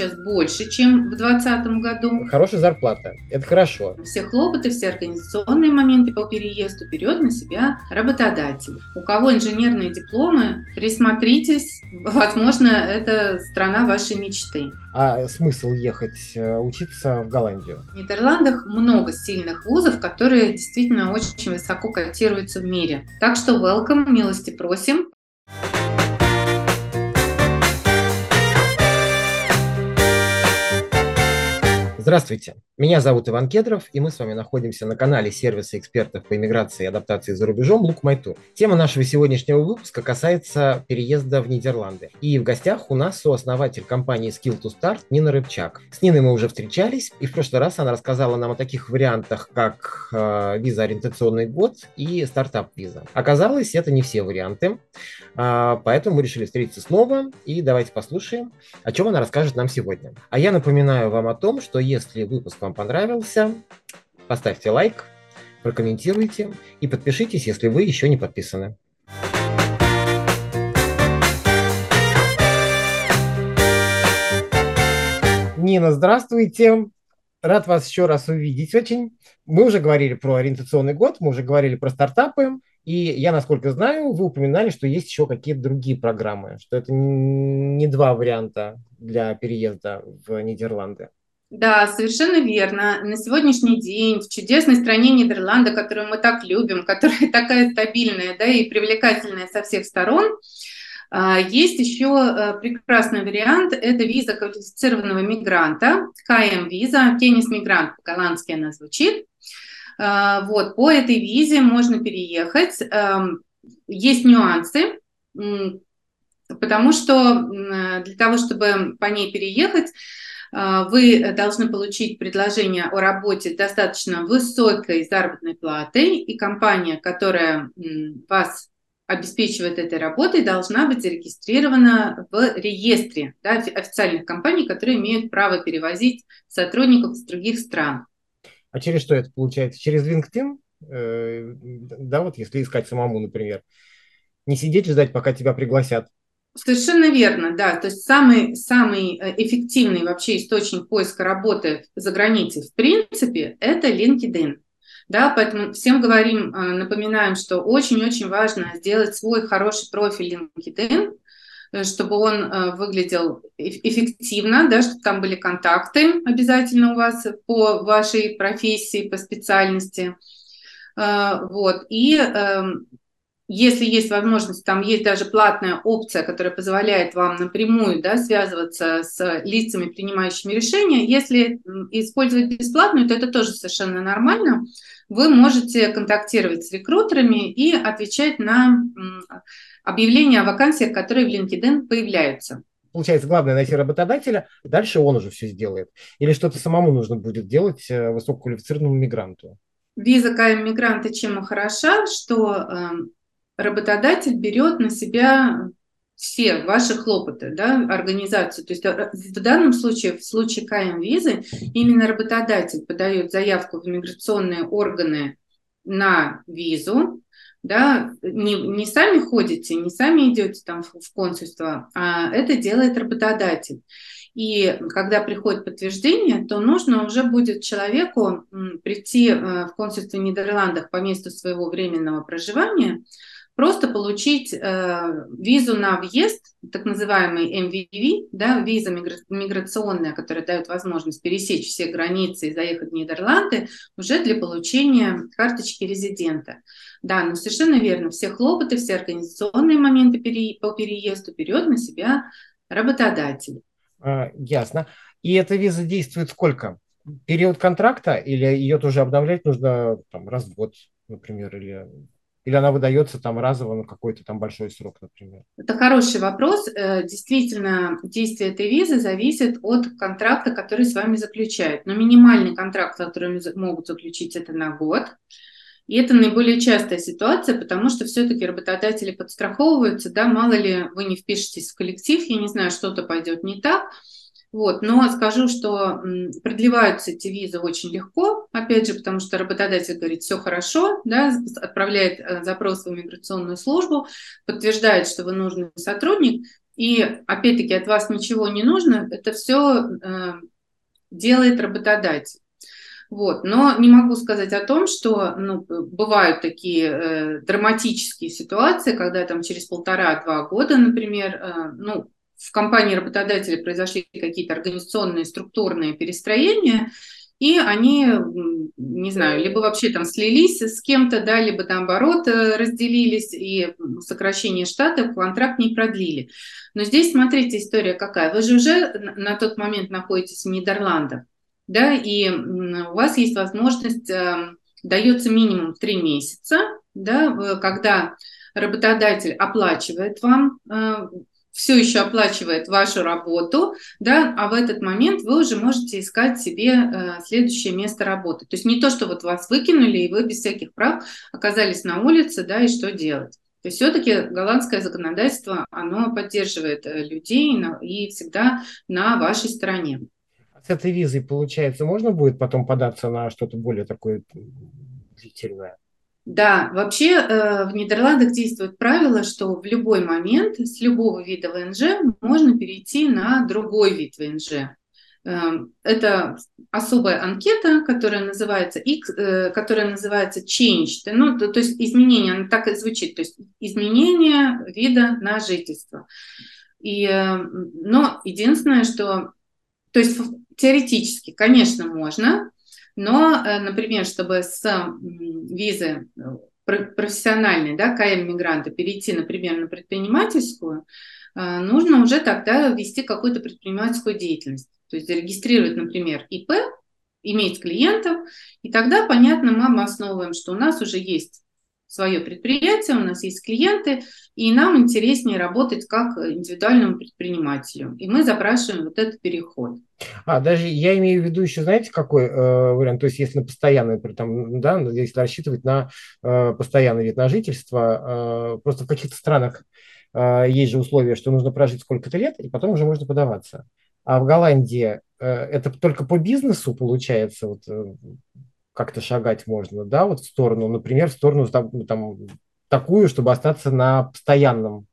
сейчас больше, чем в 2020 году. Хорошая зарплата, это хорошо. Все хлопоты, все организационные моменты по переезду берет на себя работодатель. У кого инженерные дипломы, присмотритесь, возможно, это страна вашей мечты. А смысл ехать э, учиться в Голландию? В Нидерландах много сильных вузов, которые действительно очень высоко котируются в мире. Так что welcome, милости просим. Здравствуйте, меня зовут Иван Кедров, и мы с вами находимся на канале сервиса экспертов по иммиграции и адаптации за рубежом My Tour. Тема нашего сегодняшнего выпуска касается переезда в Нидерланды. И в гостях у нас сооснователь компании Skill to Start Нина Рыбчак. С Ниной мы уже встречались, и в прошлый раз она рассказала нам о таких вариантах, как э, виза-ориентационный год и стартап-виза. Оказалось, это не все варианты, э, поэтому мы решили встретиться снова, и давайте послушаем, о чем она расскажет нам сегодня. А я напоминаю вам о том, что если выпуск вам понравился, поставьте лайк, прокомментируйте и подпишитесь, если вы еще не подписаны. Нина, здравствуйте. Рад вас еще раз увидеть очень. Мы уже говорили про ориентационный год, мы уже говорили про стартапы. И я, насколько знаю, вы упоминали, что есть еще какие-то другие программы, что это не два варианта для переезда в Нидерланды. Да, совершенно верно. На сегодняшний день в чудесной стране Нидерланды, которую мы так любим, которая такая стабильная да, и привлекательная со всех сторон, а, есть еще э, прекрасный вариант, это виза квалифицированного мигранта, КМ-виза, теннис-мигрант, по-голландски она звучит. А, вот, по этой визе можно переехать. Эм, есть нюансы, потому что для того, чтобы по ней переехать, вы должны получить предложение о работе достаточно высокой заработной платой, и компания, которая вас обеспечивает этой работой, должна быть зарегистрирована в реестре да, официальных компаний, которые имеют право перевозить сотрудников из других стран. А через что это получается? Через LinkedIn? Э, да, вот если искать самому, например. Не сидеть и ждать, пока тебя пригласят. Совершенно верно, да. То есть самый, самый э, эффективный вообще источник поиска работы за границей, в принципе, это LinkedIn. Да, поэтому всем говорим, э, напоминаем, что очень-очень важно сделать свой хороший профиль LinkedIn, э, чтобы он выглядел эффективно, да, чтобы там были контакты обязательно у вас по вашей профессии, по специальности. Вот. И эм, если есть возможность, там есть даже платная опция, которая позволяет вам напрямую да, связываться с лицами, принимающими решения. Если использовать бесплатную, то это тоже совершенно нормально. Вы можете контактировать с рекрутерами и отвечать на объявления о вакансиях, которые в LinkedIn появляются. Получается, главное найти работодателя, дальше он уже все сделает. Или что-то самому нужно будет делать э, высококвалифицированному мигранту. Виза КМ мигранта чем хороша, что эм, работодатель берет на себя все ваши хлопоты, да, организацию. То есть э, в данном случае, в случае КМ визы, именно работодатель подает заявку в иммиграционные органы на визу, да, не, не сами ходите, не сами идете там в, в консульство, а это делает работодатель. И когда приходит подтверждение, то нужно уже будет человеку прийти э, в консульство в Нидерландах по месту своего временного проживания, просто получить э, визу на въезд, так называемый MVV, да, виза миграционная, которая дает возможность пересечь все границы и заехать в Нидерланды, уже для получения карточки резидента. Да, но совершенно верно, все хлопоты, все организационные моменты пере, по переезду берет на себя работодатель. А, ясно. И эта виза действует сколько? Период контракта или ее тоже обновлять нужно там, раз в год, например, или или она выдается там разово на какой-то там большой срок, например? Это хороший вопрос. Э, действительно, действие этой визы зависит от контракта, который с вами заключают. Но минимальный контракт, который могут заключить, это на год. И это наиболее частая ситуация, потому что все-таки работодатели подстраховываются, да, мало ли вы не впишетесь в коллектив, я не знаю, что-то пойдет не так, вот, но скажу, что продлеваются эти визы очень легко, опять же, потому что работодатель говорит, все хорошо, да, отправляет э, запрос в иммиграционную службу, подтверждает, что вы нужный сотрудник, И опять-таки от вас ничего не нужно, это все э, делает работодатель. Вот. Но не могу сказать о том, что ну, бывают такие э, драматические ситуации, когда там через полтора-два года, например, э, ну, в компании работодателя произошли какие-то организационные структурные перестроения, и они, не знаю, либо вообще там слились с кем-то, да, либо наоборот э, разделились, и сокращение штата контракт не продлили. Но здесь, смотрите, история какая. Вы же уже на тот момент находитесь в Нидерландах да, и у вас есть возможность, э, дается минимум три месяца, да, когда работодатель оплачивает вам, э, все еще оплачивает вашу работу, да, а в этот момент вы уже можете искать себе э, следующее место работы. То есть не то, что вот вас выкинули, и вы без всяких прав оказались на улице, да, и что делать. То есть все-таки голландское законодательство, оно поддерживает людей и всегда на вашей стороне с этой визой, получается, можно будет потом податься на что-то более такое длительное? Да, вообще э, в Нидерландах действует правило, что в любой момент с любого вида ВНЖ можно перейти на другой вид ВНЖ. Эм, это особая анкета, которая называется X, э, которая называется changed, ну, то, то есть изменение, она так и звучит, то есть изменение вида на жительство. И, э, но единственное, что, то есть Теоретически, конечно, можно, но, э, например, чтобы с визы э, профессиональной, да, КМ мигранта перейти, например, на предпринимательскую, э, нужно уже тогда вести какую-то предпринимательскую деятельность. То есть зарегистрировать, например, ИП, иметь клиентов, и тогда, понятно, мы обосновываем, что у нас уже есть свое предприятие, у нас есть клиенты, и нам интереснее работать как индивидуальному предпринимателю. И мы запрашиваем вот этот переход. А, даже я имею в виду еще, знаете, какой э, вариант? То есть, если на постоянный, там, да, если рассчитывать на э, постоянный вид на жительство, э, просто в каких-то странах э, есть же условия, что нужно прожить сколько-то лет, и потом уже можно подаваться. А в Голландии э, это только по бизнесу получается, вот, э, как-то шагать можно, да, вот в сторону, например, в сторону там, там такую, чтобы остаться на постоянном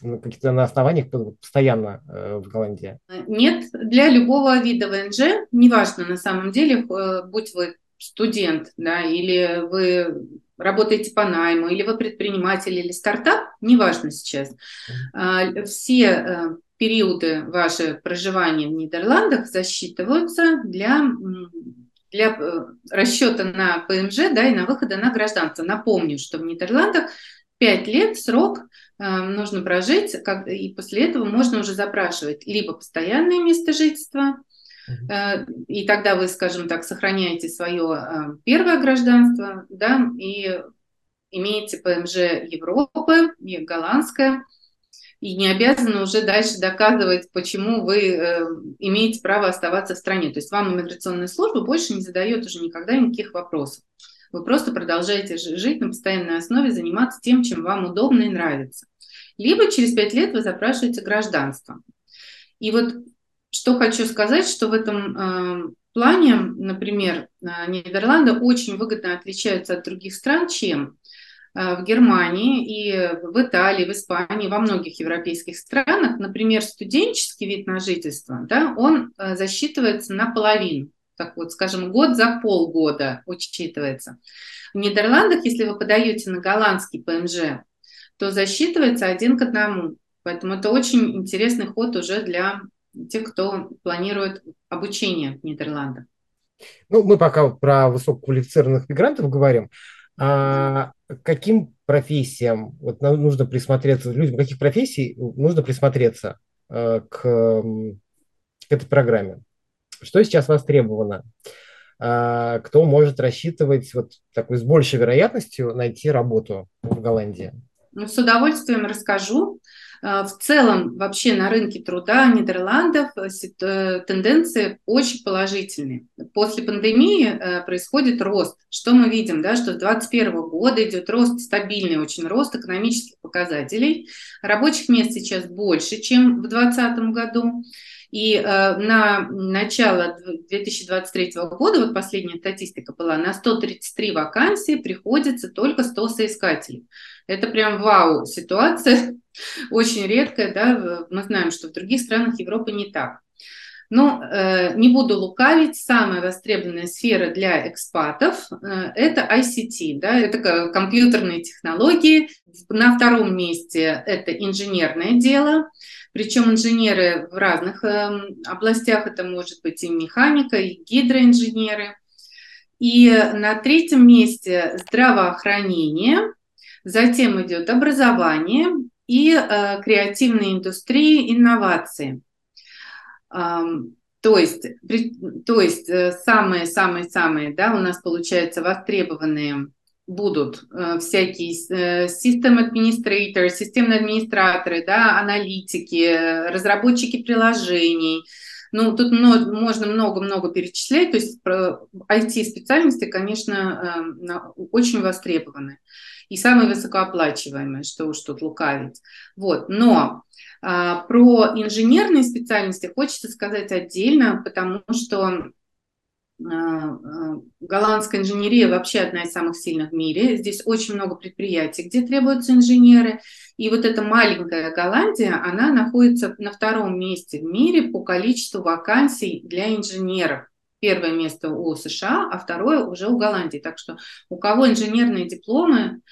каких-то на основаниях постоянно э, в Голландии? Нет, для любого вида ВНЖ, неважно на самом деле, э, будь вы студент, да, или вы работаете по найму, или вы предприниматель, или стартап, неважно сейчас, э, все э, периоды вашего проживания в Нидерландах засчитываются для для э, расчета на ПМЖ да, и на выхода на гражданство. Напомню, что в Нидерландах 5 лет срок э, нужно прожить, как, и после этого можно уже запрашивать либо постоянное место жительства, э, и тогда вы, скажем так, сохраняете свое первое гражданство, да, и имеете ПМЖ Европы и голландское, и не обязаны уже дальше доказывать, почему вы э, имеете право оставаться в стране. То есть вам иммиграционная служба больше не задает уже никогда никаких вопросов. Вы просто продолжаете жить на постоянной основе, заниматься тем, чем вам удобно и нравится. Либо через пять лет вы запрашиваете гражданство. И вот что хочу сказать, что в этом э, плане, например, э, Нидерланды очень выгодно отличаются от других стран, чем в Германии и в Италии, в Испании, во многих европейских странах, например, студенческий вид на жительство, да, он э, засчитывается наполовину, так вот, скажем, год за полгода учитывается. В Нидерландах, если вы подаете на голландский ПМЖ, то засчитывается один к одному. Поэтому это очень интересный ход уже для тех, кто планирует обучение в Нидерландах. Ну, мы пока про высококвалифицированных мигрантов говорим. А каким профессиям вот нужно присмотреться, людям каких профессий нужно присмотреться э, к, к этой программе? Что сейчас востребовано? А, кто может рассчитывать вот такой с большей вероятностью найти работу в Голландии? Ну, с удовольствием расскажу. А, в целом вообще на рынке труда Нидерландов э, э, тенденции очень положительные. После пандемии э, происходит рост. Что мы видим? Да, что с 2021 года идет рост, стабильный очень рост экономических показателей. Рабочих мест сейчас больше, чем в 2020 году. И э, на начало 2023 года, вот последняя статистика была, на 133 вакансии приходится только 100 соискателей. Это прям вау ситуация, очень редкое, да, мы знаем, что в других странах Европы не так. Но э, не буду лукавить, самая востребованная сфера для экспатов э, это ICT, да, это компьютерные технологии. На втором месте это инженерное дело, причем инженеры в разных э, областях, это может быть и механика, и гидроинженеры. И на третьем месте здравоохранение, затем идет образование и э, креативные индустрии, инновации. То есть, то есть самые-самые-самые, э, да, у нас получается востребованные будут э, всякие систем администраторы, системные администраторы, да, аналитики, разработчики приложений. Ну, тут много, можно много-много перечислять, то есть IT-специальности, конечно, очень востребованы и самые высокооплачиваемые, что уж тут лукавить. Вот, но а, про инженерные специальности хочется сказать отдельно, потому что а, а, голландская инженерия вообще одна из самых сильных в мире. Здесь очень много предприятий, где требуются инженеры. И вот эта маленькая Голландия, она находится на втором месте в мире по количеству вакансий для инженеров. Первое место у США, а второе уже у Голландии. Так что у кого инженерные дипломы,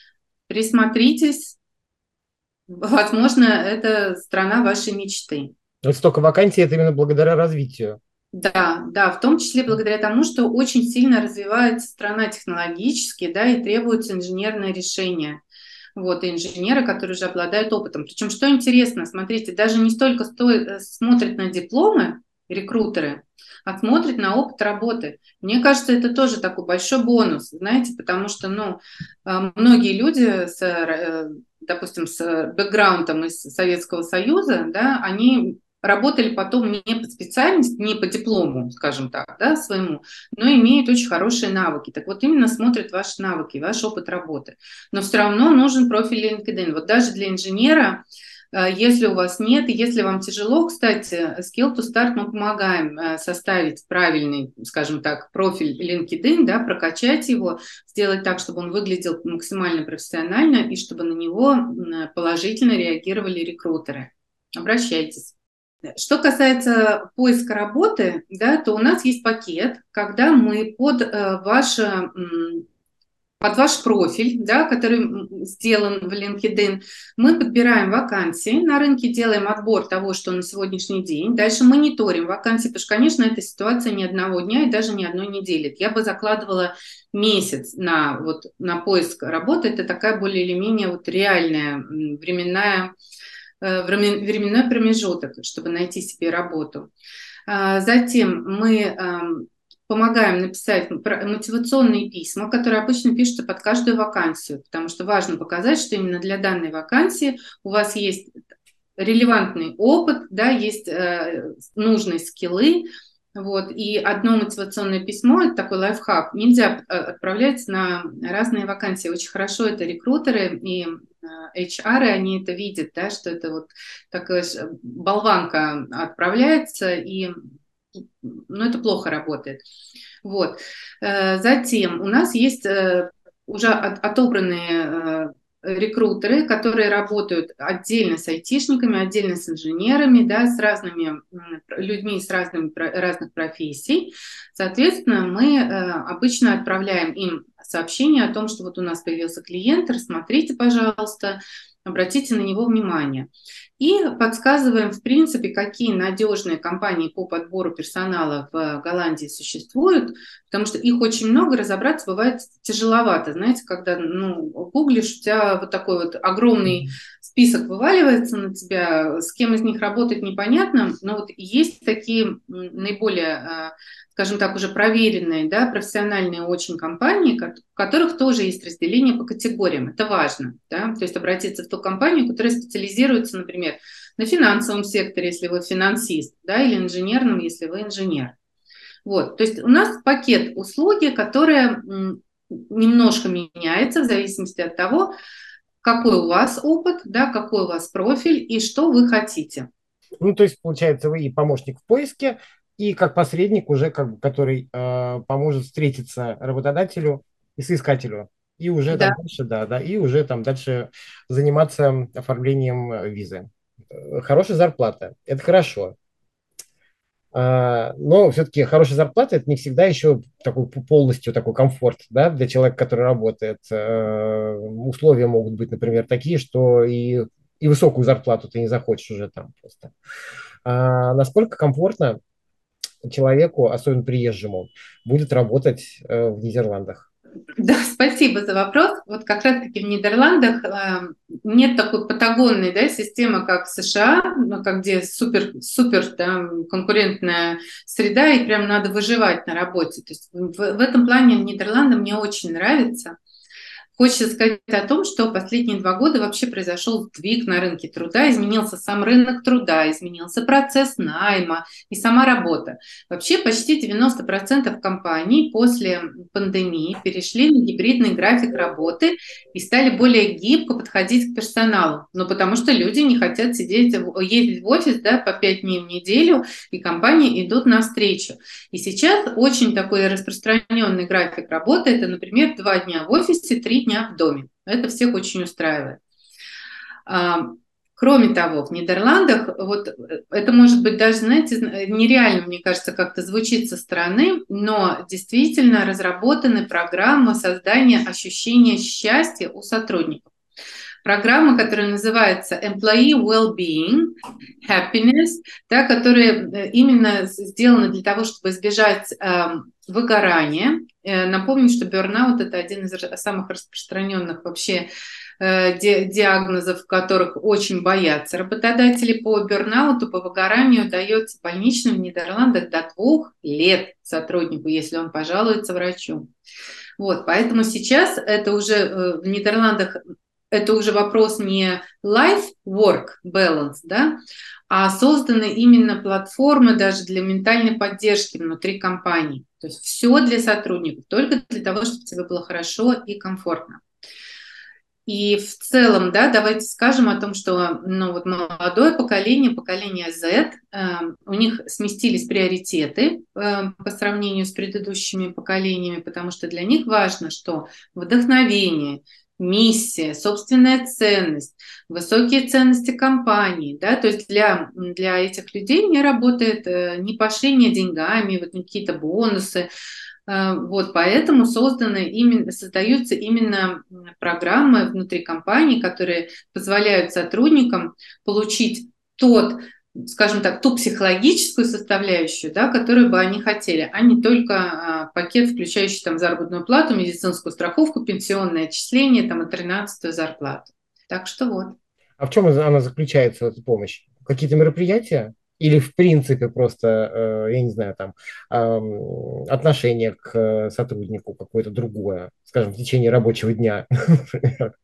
присмотритесь, Возможно, это страна вашей мечты. Вот столько вакансий, это именно благодаря развитию. Да, да, в том числе благодаря тому, что очень сильно развивается страна технологически, да, и требуется инженерное решение. Вот, и инженеры, которые уже обладают опытом. Причем, что интересно, смотрите, даже не столько стоит, э, смотрят на дипломы рекрутеры, а смотрят на опыт работы. Мне кажется, это тоже такой большой бонус, знаете, потому что, ну, э, многие люди с э, допустим, с бэкграундом из Советского Союза, да, они работали потом не по специальности, не по диплому, скажем так, да, своему, но имеют очень хорошие навыки. Так вот, именно смотрят ваши навыки, ваш опыт работы. Но все равно нужен профиль LinkedIn. Вот даже для инженера если у вас нет, если вам тяжело, кстати, Skill to Start мы помогаем э, составить правильный, скажем так, профиль LinkedIn, да, прокачать его, сделать так, чтобы он выглядел максимально профессионально и чтобы на него положительно реагировали рекрутеры. Обращайтесь. Что касается поиска работы, да, то у нас есть пакет, когда мы под э, ваше под ваш профиль, да, который сделан в LinkedIn, мы подбираем вакансии на рынке, делаем отбор того, что на сегодняшний день. Дальше мониторим вакансии, потому что, конечно, эта ситуация ни одного дня и даже ни одной недели. Я бы закладывала месяц на, вот, на поиск работы. Это такая более или менее вот реальная временная, э, временной промежуток, чтобы найти себе работу. А, затем мы помогаем написать мотивационные письма, которые обычно пишутся под каждую вакансию, потому что важно показать, что именно для данной вакансии у вас есть релевантный опыт, да, есть э, нужные скиллы, вот, и одно мотивационное письмо, это такой лайфхак, нельзя э, отправлять на разные вакансии. Очень хорошо это рекрутеры и э, HR, они это видят, да, что это вот такая болванка отправляется, и но это плохо работает. Вот. Э, затем у нас есть э, уже отобранные э, рекрутеры, которые работают отдельно с айтишниками, отдельно с инженерами, да, с разными людьми с разными разных профессий. Соответственно, мы обычно отправляем им сообщение о том, что вот у нас появился клиент, рассмотрите, пожалуйста, обратите на него внимание. И подсказываем, в принципе, какие надежные компании по подбору персонала в Голландии существуют, потому что их очень много, разобраться бывает тяжеловато. Знаете, когда ну, гуглишь, у тебя вот такой вот огромный список вываливается на тебя, с кем из них работать непонятно, но вот есть такие наиболее а, скажем так, уже проверенные, да, профессиональные очень компании, в которых тоже есть разделение по категориям. Это важно, да, то есть обратиться в ту компанию, которая специализируется, например, на финансовом секторе, если вы финансист, да, или инженерном, если вы инженер. Вот, то есть у нас пакет услуги, которая немножко меняется в зависимости от того, какой у вас опыт, да, какой у вас профиль и что вы хотите. Ну, то есть, получается, вы и помощник в поиске, и как посредник уже, как бы, который э, поможет встретиться работодателю и соискателю И уже да. там дальше, да, да, и уже там дальше заниматься оформлением визы. Хорошая зарплата, это хорошо. А, но все-таки хорошая зарплата это не всегда еще такой полностью такой комфорт да, для человека, который работает. Э, условия могут быть, например, такие, что и, и высокую зарплату ты не захочешь уже там просто. А насколько комфортно человеку, особенно приезжему, будет работать э, в Нидерландах? Да, спасибо за вопрос. Вот как раз-таки в Нидерландах э, нет такой патагонной да, системы, как в США, ну, как где супер, супер да, конкурентная среда, и прям надо выживать на работе. То есть в, в этом плане Нидерланды мне очень нравится. Хочется сказать о том, что последние два года вообще произошел сдвиг на рынке труда, изменился сам рынок труда, изменился процесс найма и сама работа. Вообще почти 90% компаний после пандемии перешли на гибридный график работы и стали более гибко подходить к персоналу. Но потому что люди не хотят сидеть, ездить в офис да, по 5 дней в неделю, и компании идут навстречу. И сейчас очень такой распространенный график работы, это, например, 2 дня в офисе, 3 дня дня в доме. Это всех очень устраивает. А, кроме того, в Нидерландах, вот это может быть даже, знаете, нереально, мне кажется, как-то звучит со стороны, но действительно разработаны программы создания ощущения счастья у сотрудников. Программа, которая называется Employee Well-being, Happiness, да, которая э, именно сделана для того, чтобы избежать э, выгорания. Э, напомню, что burnout – это один из самых распространенных вообще э, диагнозов, которых очень боятся работодатели по бурнауту, по выгоранию дается больничным в Нидерландах до двух лет сотруднику, если он пожалуется врачу. Вот, поэтому сейчас это уже э, в Нидерландах это уже вопрос не life-work balance, да, а созданы именно платформы даже для ментальной поддержки внутри компании. То есть все для сотрудников, только для того, чтобы тебе было хорошо и комфортно. И в целом, да, давайте скажем о том, что ну, вот молодое поколение, поколение Z, э, у них сместились приоритеты э, по сравнению с предыдущими поколениями, потому что для них важно, что вдохновение, миссия, собственная ценность, высокие ценности компании. Да? То есть для, для этих людей не работает э, не поощрение деньгами, вот какие-то бонусы. Э, вот, поэтому созданы именно, создаются именно программы внутри компании, которые позволяют сотрудникам получить тот скажем так, ту психологическую составляющую, да, которую бы они хотели, а не только а, пакет, включающий там заработную плату, медицинскую страховку, пенсионное отчисление там, и 13 зарплату. Так что вот. А в чем она заключается, эта помощь? Какие-то мероприятия? Или в принципе просто, э, я не знаю, там отношение к сотруднику какое-то другое, скажем, в течение рабочего дня, например?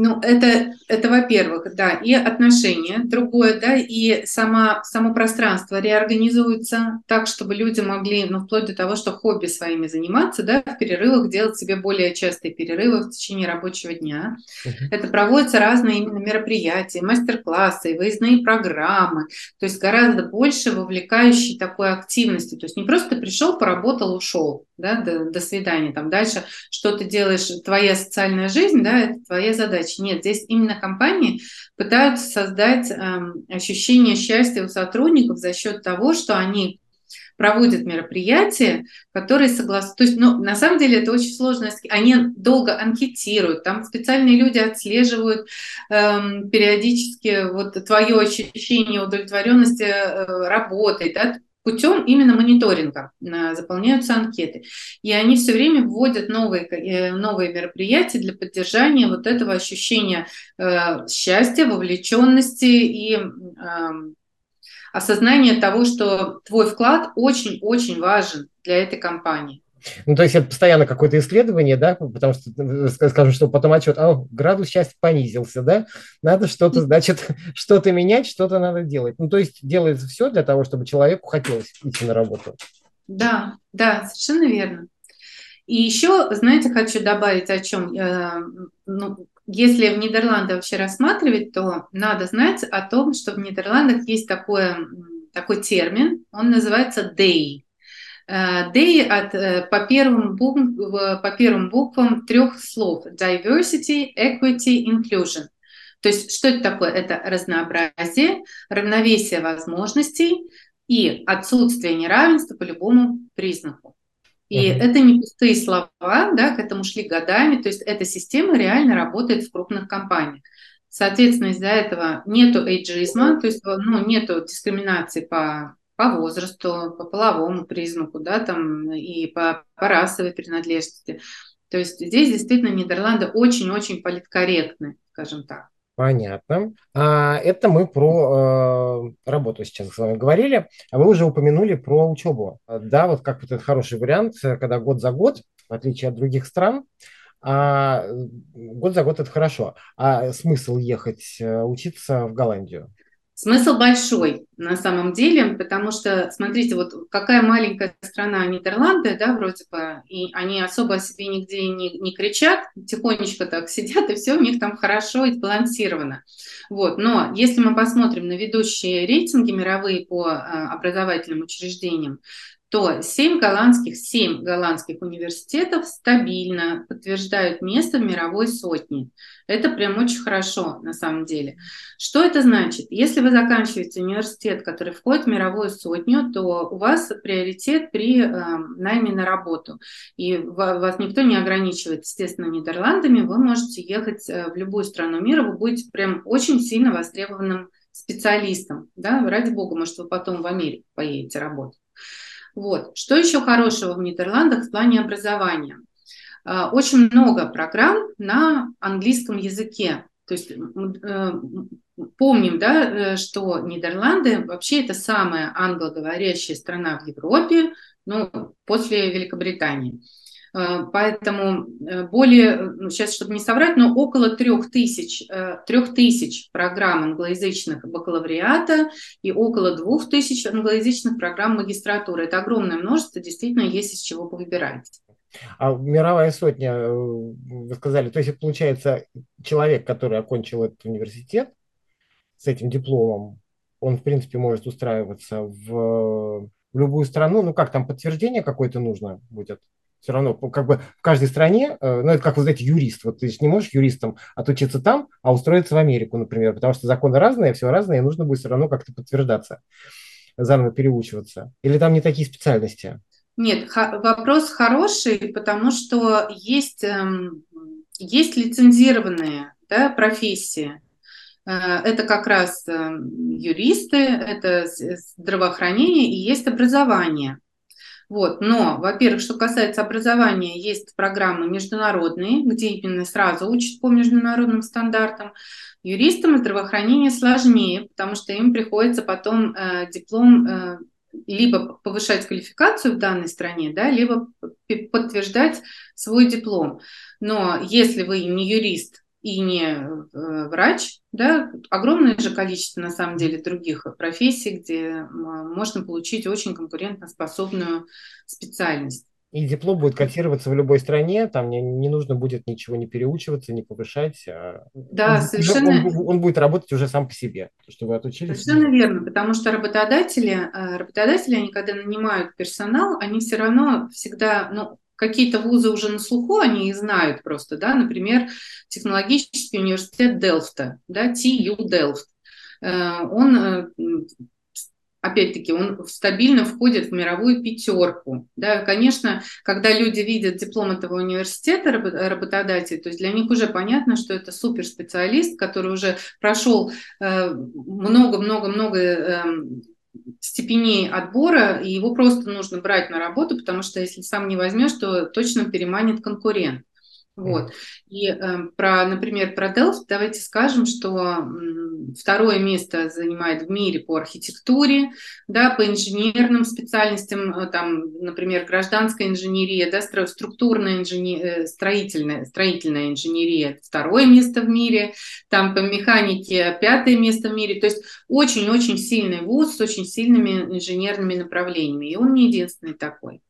Ну, это, это во-первых, да, и отношения, другое, да, и сама, само пространство реорганизуется так, чтобы люди могли, ну, вплоть до того, что хобби своими заниматься, да, в перерывах делать себе более частые перерывы в течение рабочего дня. Uh-huh. Это проводятся разные именно мероприятия, мастер-классы, выездные программы, то есть гораздо больше вовлекающей такой активности. То есть не просто пришел, поработал, ушел, да, до, до свидания, там дальше что ты делаешь, твоя социальная жизнь, да, это твоя задача. Нет, здесь именно компании пытаются создать эм, ощущение счастья у сотрудников за счет того, что они проводят мероприятия, которые согласны. То есть, ну, на самом деле это очень сложно. Они долго анкетируют, там специальные люди отслеживают эм, периодически вот твое ощущение удовлетворенности э, работой, да, путем именно мониторинга заполняются анкеты. И они все время вводят новые, э, новые мероприятия для поддержания вот этого ощущения э, счастья, вовлеченности и эм, осознания того, что твой вклад очень-очень важен для этой компании. Ну, то есть это постоянно какое-то исследование, да, потому что, э, скажем, что потом отчет, а, градус счастья понизился, да, надо что-то, значит, что-то менять, что-то надо делать. Ну, то есть делается все для того, чтобы человеку хотелось идти на работу. Да, да, совершенно верно. И еще, знаете, хочу добавить о чем. Э, ну, если в Нидерландах вообще рассматривать, то надо знать о том, что в Нидерландах есть такое, такой термин, он называется day. D от, по, первым букв, по первым буквам трех слов diversity, equity, inclusion. То есть что это такое? Это разнообразие, равновесие возможностей и отсутствие неравенства по любому признаку. И uh-huh. это не пустые слова, да, к этому шли годами, то есть эта система реально работает в крупных компаниях. Соответственно, из-за этого нету эйджизма, то есть ну, нету дискриминации по, по возрасту, по половому признаку, да, там, и по, по расовой принадлежности. То есть здесь действительно Нидерланды очень-очень политкорректны, скажем так. Понятно. А, это мы про э, работу сейчас с вами говорили, а вы уже упомянули про учебу. Да, вот как вот этот хороший вариант, когда год за год, в отличие от других стран, а, год за год это хорошо. А смысл ехать э, учиться в Голландию? Смысл большой на самом деле, потому что, смотрите, вот какая маленькая страна Нидерланды, да, вроде бы, и они особо о себе нигде не, не кричат, тихонечко так сидят, и все у них там хорошо и сбалансировано. Вот. Но если мы посмотрим на ведущие рейтинги мировые по а, образовательным учреждениям, то 7 голландских, 7 голландских университетов стабильно подтверждают место в мировой сотне. Это прям очень хорошо на самом деле. Что это значит? Если вы заканчиваете университет, который входит в мировую сотню, то у вас приоритет при э, найме на работу. И вас никто не ограничивает, естественно, Нидерландами. Вы можете ехать э, в любую страну мира, вы будете прям очень сильно востребованным специалистом. Да? Ради бога, может, вы потом в Америку поедете работать. Вот. Что еще хорошего в Нидерландах в плане образования? А, очень много программ на английском языке. То есть э, помним, да, э, что Нидерланды вообще это самая англоговорящая страна в Европе, ну, после Великобритании. Э, поэтому э, более, ну, сейчас, чтобы не соврать, но около трех тысяч, э, трех тысяч программ англоязычных бакалавриата и около двух тысяч англоязычных программ магистратуры. Это огромное множество, действительно есть из чего выбирать. А мировая сотня, вы сказали, то есть получается человек, который окончил этот университет с этим дипломом, он, в принципе, может устраиваться в, в любую страну. Ну, как там подтверждение какое-то нужно будет? Все равно как бы в каждой стране, э, ну это как вы знаете, юрист, вот ты же не можешь юристом отучиться там, а устроиться в Америку, например, потому что законы разные, все разные, и нужно будет все равно как-то подтверждаться, заново переучиваться. Или там не такие специальности? Нет, вопрос хороший, потому что есть, эм, есть лицензированные да, профессии. Э, это как раз эм, юристы, это здравоохранение и есть образование. Вот. Но, во-первых, что касается образования, есть программы международные, где именно сразу учат по международным стандартам. Юристам здравоохранения сложнее, потому что им приходится потом э, диплом э, либо повышать квалификацию в данной стране, да, либо подтверждать свой диплом. Но если вы не юрист, и не э, врач, да, огромное же количество, на самом деле, других профессий, где можно получить очень конкурентоспособную специальность. И диплом будет котироваться в любой стране, там не, не нужно будет ничего не переучиваться, не повышать. А да, он, совершенно. Он, он будет работать уже сам по себе, что вы отучились. Совершенно верно, потому что работодатели, э, работодатели, они когда нанимают персонал, они все равно всегда, ну, какие-то вузы уже на слуху, они их знают просто, да, например, технологический университет Делфта, да, TU Delft. Э, он, э, опять-таки, он стабильно входит в мировую пятерку. Да, конечно, когда люди видят диплом этого университета, работодатель, то есть для них уже понятно, что это суперспециалист, который уже прошел э, много-много-много эм, степеней отбора, и его просто нужно брать на работу, потому что если сам не возьмешь, то точно переманит конкурент. Вот. И э, про, например, про Delft давайте скажем, что второе место занимает в мире по архитектуре, да, по инженерным специальностям, э, там, например, гражданская инженерия, да, структурная инженерия, э, строительная, строительная инженерия, второе место в мире, там по механике пятое место в мире. То есть очень-очень сильный вуз с очень сильными инженерными направлениями. И он не единственный такой.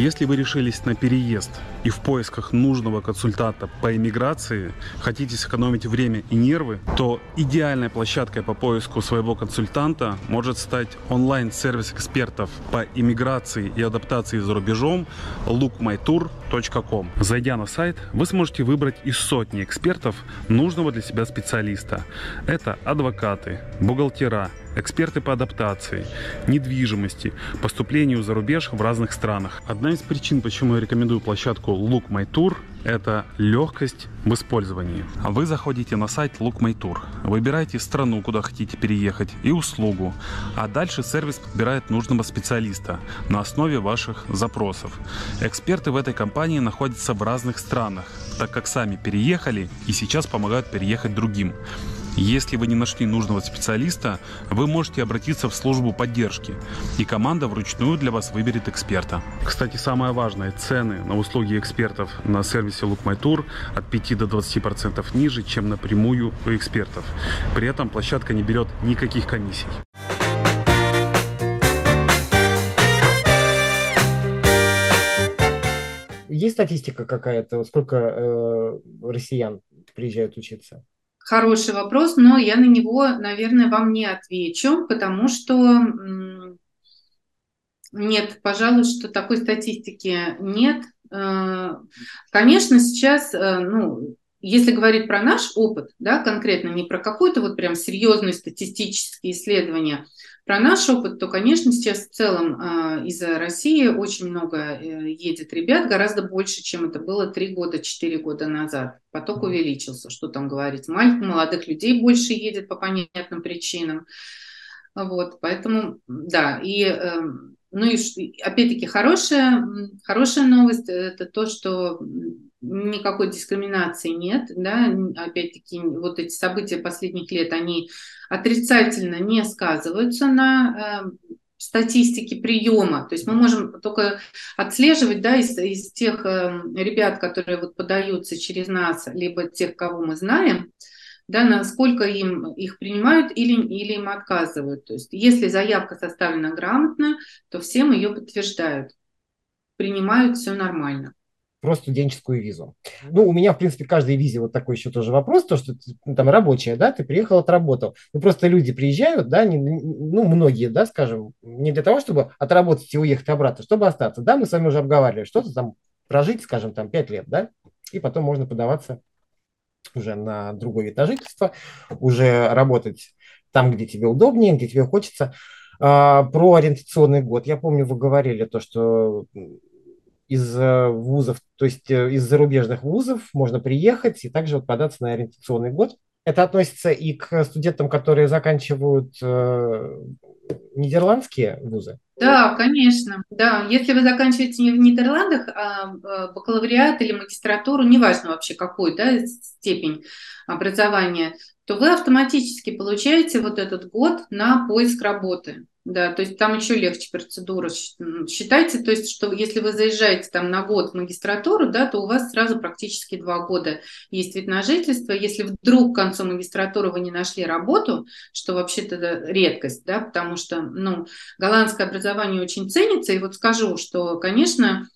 Если вы решились на переезд и в поисках нужного консультанта по иммиграции, хотите сэкономить время и нервы, то идеальной площадкой по поиску своего консультанта может стать онлайн-сервис экспертов по иммиграции и адаптации за рубежом lookmytour.com. Зайдя на сайт, вы сможете выбрать из сотни экспертов нужного для себя специалиста. Это адвокаты, бухгалтера, эксперты по адаптации, недвижимости, поступлению за рубеж в разных странах. Одна из причин, почему я рекомендую площадку Look My Tour, это легкость в использовании. Вы заходите на сайт Look My Tour, выбираете страну, куда хотите переехать, и услугу, а дальше сервис подбирает нужного специалиста на основе ваших запросов. Эксперты в этой компании находятся в разных странах, так как сами переехали и сейчас помогают переехать другим. Если вы не нашли нужного специалиста, вы можете обратиться в службу поддержки, и команда вручную для вас выберет эксперта. Кстати, самое важное, цены на услуги экспертов на сервисе Look My Tour от 5 до 20% ниже, чем напрямую у экспертов. При этом площадка не берет никаких комиссий. Есть статистика какая-то, сколько э, россиян приезжают учиться? Хороший вопрос, но я на него, наверное, вам не отвечу, потому что нет, пожалуй, что такой статистики нет. Э, конечно, сейчас, э, ну, если говорить про наш опыт, да, конкретно, не про какое-то вот прям серьезное статистические исследования, про наш опыт, то, конечно, сейчас в целом э, из России очень много э, едет ребят, гораздо больше, чем это было три года, четыре года назад. Поток увеличился, что там говорить. Молодых людей больше едет по понятным причинам. Вот, поэтому, да, и, э, ну и опять-таки хорошая, хорошая новость – это то, что никакой дискриминации нет, да, опять-таки вот эти события последних лет, они отрицательно не сказываются на э, статистике приема, то есть мы можем только отслеживать, да, из, из тех э, ребят, которые вот подаются через нас, либо тех, кого мы знаем, да, насколько им их принимают или, или им отказывают. То есть если заявка составлена грамотно, то всем ее подтверждают, принимают все нормально про студенческую визу. Ну, у меня, в принципе, каждой визе вот такой еще тоже вопрос, то, что ну, там рабочая, да, ты приехал, отработал. Ну, просто люди приезжают, да, не, ну, многие, да, скажем, не для того, чтобы отработать и уехать обратно, чтобы остаться. Да, мы с вами уже обговаривали, что-то там прожить, скажем, там 5 лет, да, и потом можно подаваться уже на другой вид на жительство, уже работать там, где тебе удобнее, где тебе хочется. А, про ориентационный год. Я помню, вы говорили то, что из э, вузов, то есть э, из зарубежных вузов можно приехать и также вот податься на ориентационный год. Это относится и к студентам, которые заканчивают э, нидерландские вузы. Да, конечно. Да, если вы заканчиваете не в Нидерландах, а э, бакалавриат или магистратуру, неважно вообще какую да, степень образования, то вы автоматически получаете вот этот год на поиск работы. Да, то есть там еще легче процедура. Считайте, то есть, что если вы заезжаете там на год в магистратуру, да, то у вас сразу практически два года есть вид на жительство. Если вдруг к концу магистратуры вы не нашли работу, что вообще-то редкость, да, потому что, ну, голландское образование очень ценится. И вот скажу, что, конечно,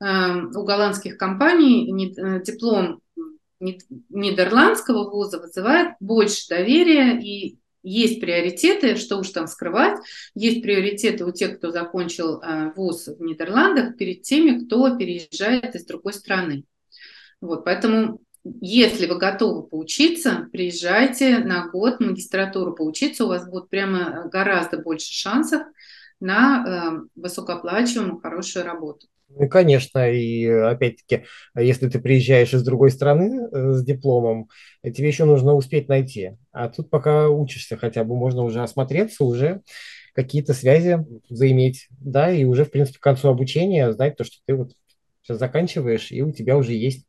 эм, у голландских компаний э, диплом нидерландского вуза вызывает больше доверия и есть приоритеты, что уж там скрывать, есть приоритеты у тех, кто закончил э, вуз в Нидерландах перед теми, кто переезжает из другой страны. Вот, поэтому если вы готовы поучиться, приезжайте на год магистратуру поучиться, у вас будет прямо гораздо больше шансов на э, высокооплачиваемую хорошую работу. Ну, конечно, и опять-таки, если ты приезжаешь из другой страны э, с дипломом, тебе еще нужно успеть найти. А тут пока учишься хотя бы, можно уже осмотреться, уже какие-то связи заиметь, да, и уже, в принципе, к концу обучения знать то, что ты вот сейчас заканчиваешь, и у тебя уже есть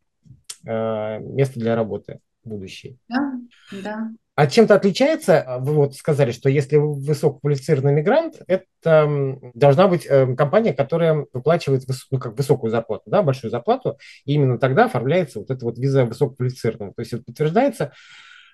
э, место для работы будущей. Да, да. А чем-то отличается, а, вы вот сказали, что если высококвалифицированный мигрант, это должна быть э, компания, которая выплачивает ну, как высокую зарплату, да, большую зарплату, и именно тогда оформляется вот эта вот виза высококвалифицированного. То есть это подтверждается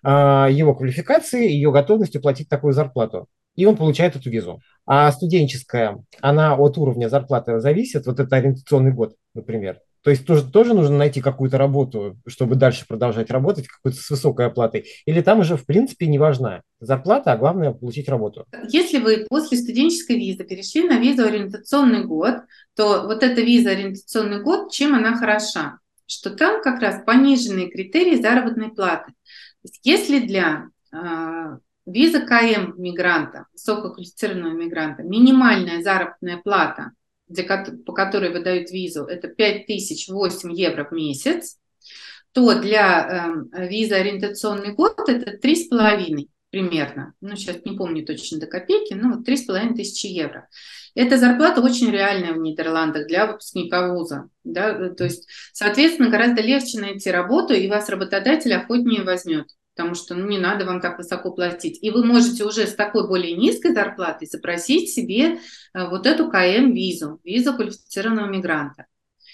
а, его квалификацией, ее готовностью платить такую зарплату. и он получает эту визу. А студенческая, она от уровня зарплаты зависит, вот это ориентационный год, например. То есть тоже, тоже нужно найти какую-то работу, чтобы дальше продолжать работать, какую-то с высокой оплатой. Или там уже, в принципе, не важна зарплата, а главное получить работу. Если вы после студенческой визы перешли на визу ориентационный год, то вот эта виза ориентационный год, чем она хороша? Что там как раз пониженные критерии заработной платы. То есть если для э, виза КМ мигранта, высококвалифицированного мигранта, минимальная заработная плата – для, по которой выдают визу, это 5008 евро в месяц, то для э, визы ориентационный год это 3,5 примерно. Ну, сейчас не помню точно до копейки, но вот 3,5 тысячи евро. Эта зарплата очень реальная в Нидерландах для выпускника вуза. Да? То есть, соответственно, гораздо легче найти работу, и вас работодатель охотнее возьмет потому что ну, не надо вам так высоко платить. И вы можете уже с такой более низкой зарплатой запросить себе э, вот эту КМ-визу, визу квалифицированного мигранта.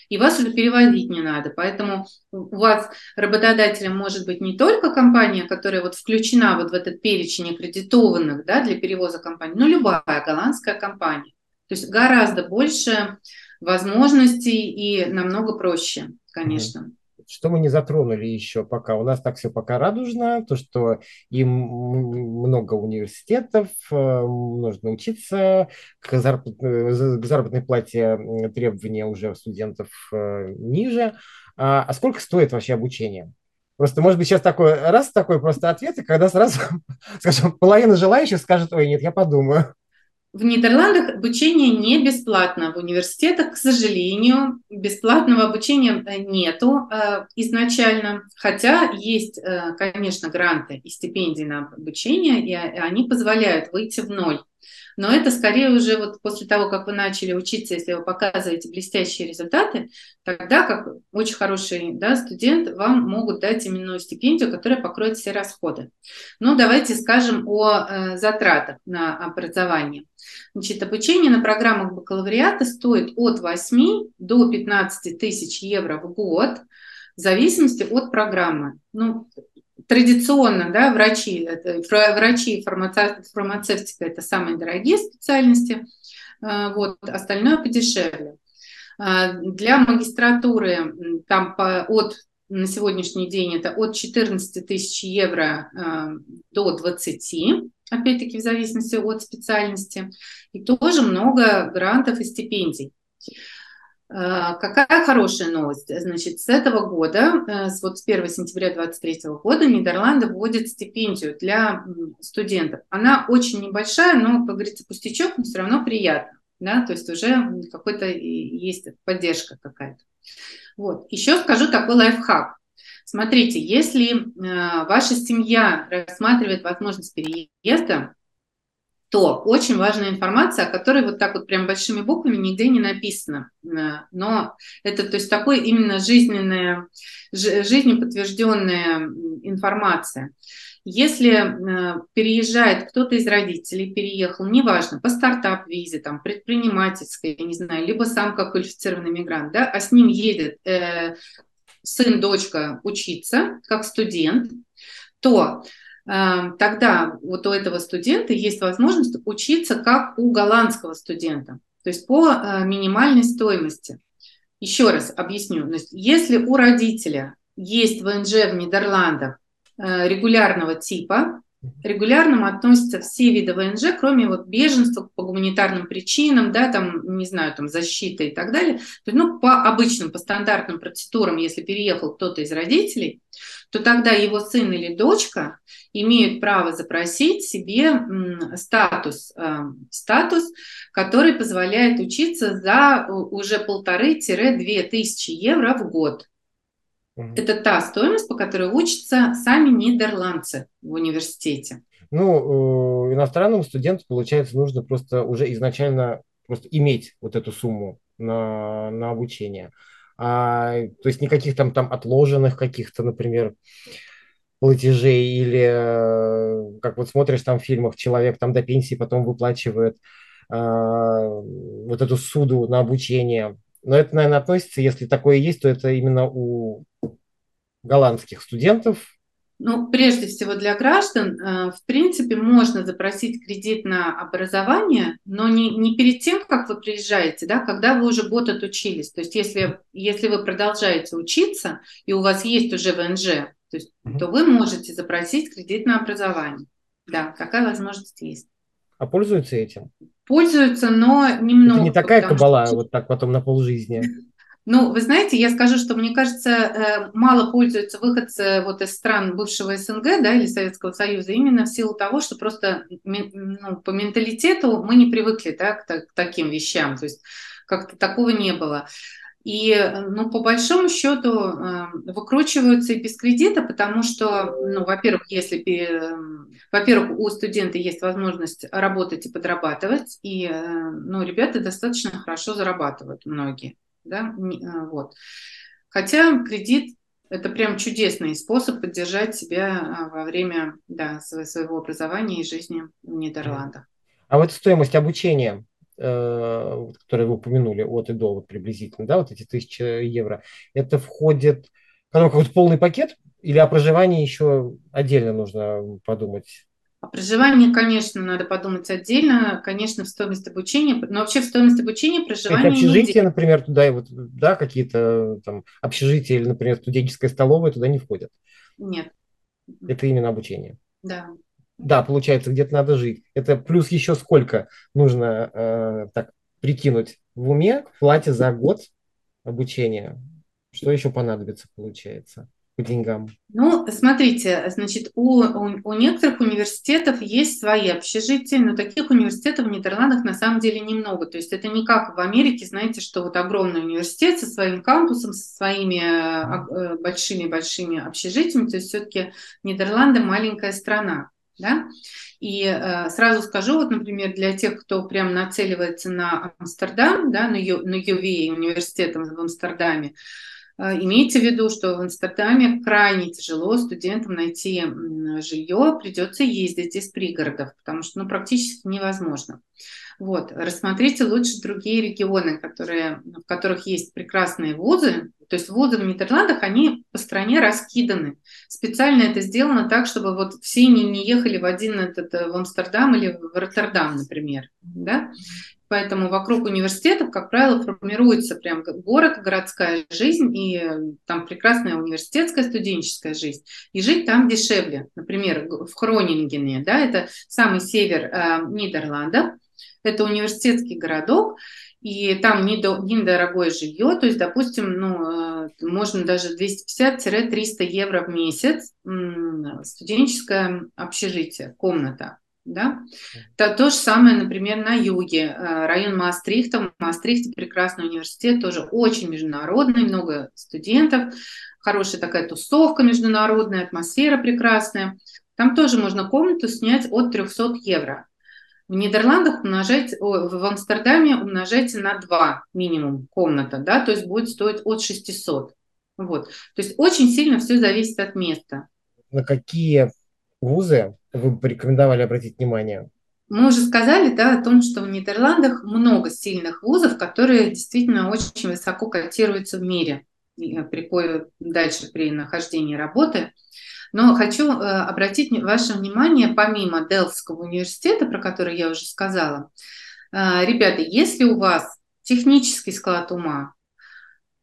И вас уже переводить не надо. Поэтому у вас работодателем может быть не только компания, которая вот включена вот в этот перечень аккредитованных да, для перевоза компаний, но любая голландская компания. То есть гораздо больше возможностей и намного проще, конечно. Mm-hmm. Что мы не затронули еще пока? У нас так все пока радужно, то, что им много университетов, э, нужно учиться, к, зарплат, э, к заработной плате требования уже студентов э, ниже. А, а сколько стоит вообще обучение? Просто, может быть, сейчас такой раз такой просто ответ, и когда сразу, скажем, половина желающих скажет, ой, нет, я подумаю. В Нидерландах обучение не бесплатно. В университетах, к сожалению, бесплатного обучения э, нету э, изначально. Хотя есть, э, конечно, гранты и стипендии на обучение, и они позволяют выйти в ноль. Но это скорее уже вот после того, как вы начали учиться, если вы показываете блестящие результаты, тогда, как очень хороший да, студент, вам могут дать именную стипендию, которая покроет все расходы. Ну, давайте скажем о э, затратах на образование. Значит, обучение на программах бакалавриата стоит от 8 до 15 тысяч евро в год, в зависимости от программы. Ну, традиционно, да, врачи, это, врачи и фармацевтика – это самые дорогие специальности, а, вот, остальное подешевле. А, для магистратуры там по, от на сегодняшний день это от 14 тысяч евро а, до 20, опять-таки в зависимости от специальности, и тоже много грантов и стипендий. А, какая хорошая новость? Значит, с этого года, э, с вот с 1 сентября 2023 года, Нидерланды вводят стипендию для студентов. Она очень небольшая, но, как говорится, пустячок, но все равно приятно. Да? То есть уже какой-то есть поддержка какая-то. Вот. Еще скажу такой лайфхак. Смотрите, если э, ваша семья рассматривает возможность переезда, то очень важная информация, о которой вот так вот прям большими буквами нигде не написано. Э, но это то есть такой именно жизненная, жизнью подтвержденная информация. Если э, переезжает кто-то из родителей, переехал, неважно, по стартап-визе, там, предпринимательской, я не знаю, либо сам как квалифицированный мигрант, да, а с ним едет э, сын, дочка учиться как студент, то тогда вот у этого студента есть возможность учиться как у голландского студента, то есть по э, минимальной стоимости. Еще раз объясню. Если у родителя есть ВНЖ в Нидерландах э, регулярного типа, регулярным относятся все виды ВНЖ, кроме вот беженства по гуманитарным причинам, да, там, не знаю, там, защиты и так далее. То ну, по обычным, по стандартным процедурам, если переехал кто-то из родителей, то тогда его сын или дочка имеют право запросить себе статус, э, статус, который позволяет учиться за уже полторы-две тысячи евро в год. Это та стоимость, по которой учатся сами нидерландцы в университете. Ну, э, иностранному студенту, получается, нужно просто уже изначально просто иметь вот эту сумму на, на обучение. А, то есть никаких там, там отложенных каких-то, например, платежей или э, как вот смотришь там в фильмах, человек там до пенсии потом выплачивает а, вот эту суду на обучение. Но это, наверное, относится, если такое есть, то это именно у голландских студентов. Ну, прежде всего для граждан, э, в принципе, можно запросить кредит на образование, но не, не перед тем, как вы приезжаете, да, когда вы уже год отучились. То есть если, если вы продолжаете учиться, и у вас есть уже ВНЖ, то, есть, угу. то вы можете запросить кредит на образование. Да, такая возможность есть. А пользуются этим? Пользуются, но немного. Это не такая кабала, что... вот так потом на полжизни. Ну, вы знаете, я скажу, что мне кажется, э, мало пользуются выходцы вот из стран бывшего СНГ, да, или Советского Союза, именно в силу того, что просто ну, по менталитету мы не привыкли, да, к, к таким вещам, то есть как-то такого не было. И, ну, по большому счету, э, выкручиваются и без кредита, потому что, ну, во-первых, если, во-первых, у студента есть возможность работать и подрабатывать, и, э, ну, ребята достаточно хорошо зарабатывают, многие да, вот. Хотя кредит это прям чудесный способ поддержать себя во время да, своего образования и жизни в Нидерландах. А вот стоимость обучения, э, которую вы упомянули, от и до вот приблизительно, да, вот эти тысячи евро, это входит, оно какой-то полный пакет или о проживании еще отдельно нужно подумать? О проживании, конечно, надо подумать отдельно, конечно, в стоимость обучения, но вообще в стоимость обучения проживание... Это общежитие, например, туда, и вот, да, какие-то там общежития или, например, студенческая столовая туда не входят? Нет. Это именно обучение? Да. Да, получается, где-то надо жить. Это плюс еще сколько нужно э, так прикинуть в уме в плате за год обучения? Что еще понадобится, получается? по деньгам? Ну, смотрите, значит, у, у, у некоторых университетов есть свои общежития, но таких университетов в Нидерландах на самом деле немного. То есть это не как в Америке, знаете, что вот огромный университет со своим кампусом, со своими э, большими-большими общежитиями. То есть все-таки Нидерланды маленькая страна. Да? И э, сразу скажу, вот, например, для тех, кто прям нацеливается на Амстердам, да, на, Ю, на UVA, университетом в Амстердаме, а, имейте в виду, что в Амстердаме крайне тяжело студентам найти жилье, придется ездить из пригородов, потому что ну, практически невозможно. Вот. Рассмотрите лучше другие регионы, которые, в которых есть прекрасные вузы. То есть вузы в Нидерландах, они по стране раскиданы. Специально это сделано так, чтобы вот все не, не ехали в один этот, в Амстердам или в Роттердам, например. Да? Поэтому вокруг университетов, как правило, формируется прям город, городская жизнь, и там прекрасная университетская студенческая жизнь. И жить там дешевле. Например, в Хронингене, да, это самый север э, Нидерландов, это университетский городок, и там недорогое жилье, то есть, допустим, ну, э, можно даже 250-300 евро в месяц студенческое общежитие, комната. Да? То, то же самое, например, на юге, э, район Маастрихта. В Маастрихте прекрасный университет, тоже очень международный, много студентов, хорошая такая тусовка международная, атмосфера прекрасная. Там тоже можно комнату снять от 300 евро. В Нидерландах умножать, в Амстердаме умножайте на 2 минимум комната, да, то есть будет стоить от 600. Вот. То есть очень сильно все зависит от места. На какие вузы вы бы порекомендовали обратить внимание? Мы уже сказали да, о том, что в Нидерландах много сильных вузов, которые действительно очень высоко котируются в мире при, дальше при нахождении работы. Но хочу э, обратить ваше внимание, помимо Делфского университета, про который я уже сказала, э, ребята, если у вас технический склад ума,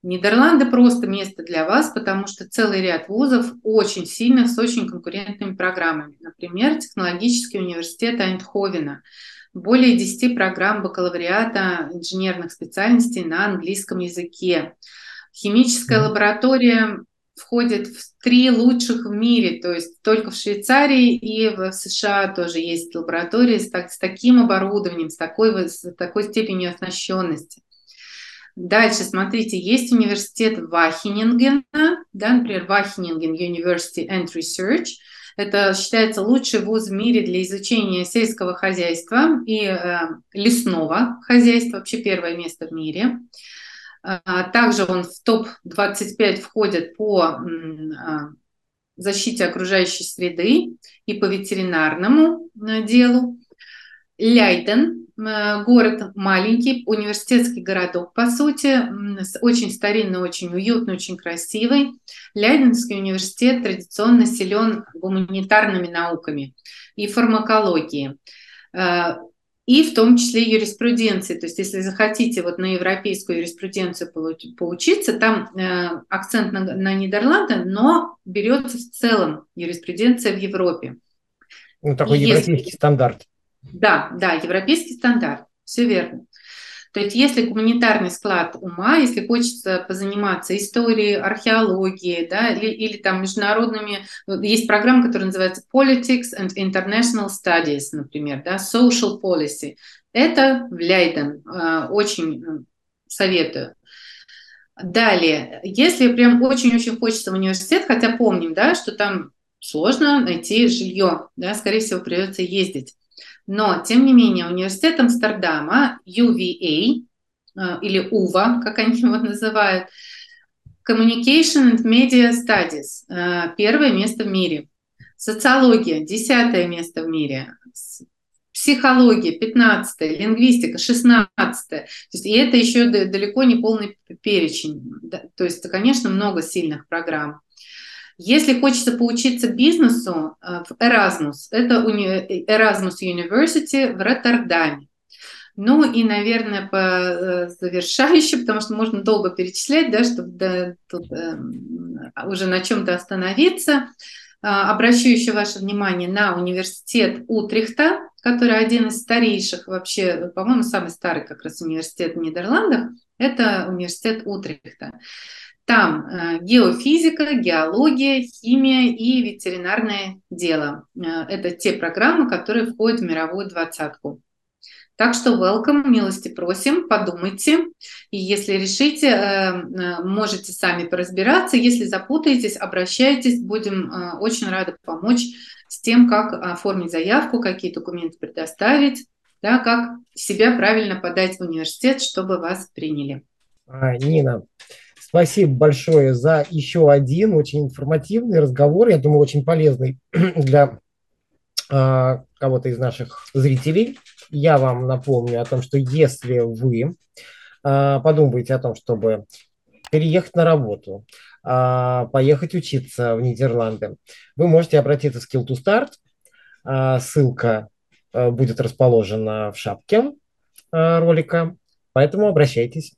Нидерланды просто место для вас, потому что целый ряд вузов очень сильных, с очень конкурентными программами. Например, Технологический университет Айндховена. Более 10 программ бакалавриата инженерных специальностей на английском языке. Химическая лаборатория входит в три лучших в мире, то есть только в Швейцарии и в США тоже есть лаборатории с, так, с таким оборудованием, с такой, с такой степенью оснащенности. Дальше, смотрите, есть университет Вахинингена, да, например, Вахининген University and Research. Это считается лучший вуз в мире для изучения сельского хозяйства и э, лесного хозяйства, вообще первое место в мире. А, также он в топ-25 входит по а, защите окружающей среды и по ветеринарному э, делу. Ляйден город маленький, университетский городок, по сути, очень старинный, очень уютный, очень красивый. Лядинский университет традиционно силен гуманитарными науками и фармакологией и в том числе юриспруденции. То есть если захотите вот на европейскую юриспруденцию поучиться, там э, акцент на, на Нидерланды, но берется в целом юриспруденция в Европе. Ну, такой и европейский если... стандарт. Да, да, европейский стандарт, все верно. То есть если гуманитарный склад ума, если хочется позаниматься историей, археологией, да, или, или там международными, есть программа, которая называется Politics and International Studies, например, да, Social Policy. Это в Лейден, э, очень э, советую. Далее, если прям очень-очень хочется в университет, хотя помним, да, что там сложно найти жилье, да, скорее всего, придется ездить. Но, тем не менее, университет Амстердама, UVA, э, или УВА, как они его называют, Communication and Media Studies, э, первое место в мире. Социология, десятое место в мире. Психология, 15 лингвистика, 16 То есть, и это еще далеко не полный перечень. То есть, конечно, много сильных программ. Если хочется поучиться бизнесу э, в Erasmus, это Erasmus University в Роттердаме. Ну и, наверное, по э, завершающему, потому что можно долго перечислять, да, чтобы да, тут, э, уже на чем-то остановиться. Э, обращу еще ваше внимание на университет Утрихта, который один из старейших вообще, по-моему, самый старый как раз университет в Нидерландах. Это университет Утрихта. Там э, геофизика, геология, химия и ветеринарное дело. Э, это те программы, которые входят в мировую двадцатку. Так что welcome, милости просим, подумайте. И если решите, э, можете сами поразбираться. Если запутаетесь, обращайтесь. Будем очень рады помочь с тем, как оформить заявку, какие документы предоставить, да, как себя правильно подать в университет, чтобы вас приняли. А, Нина, Спасибо большое за еще один очень информативный разговор, я думаю, очень полезный для э, кого-то из наших зрителей. Я вам напомню о том, что если вы э, подумаете о том, чтобы переехать на работу, э, поехать учиться в Нидерланды, вы можете обратиться в Skill to Start. Э, ссылка э, будет расположена в шапке э, ролика, поэтому обращайтесь.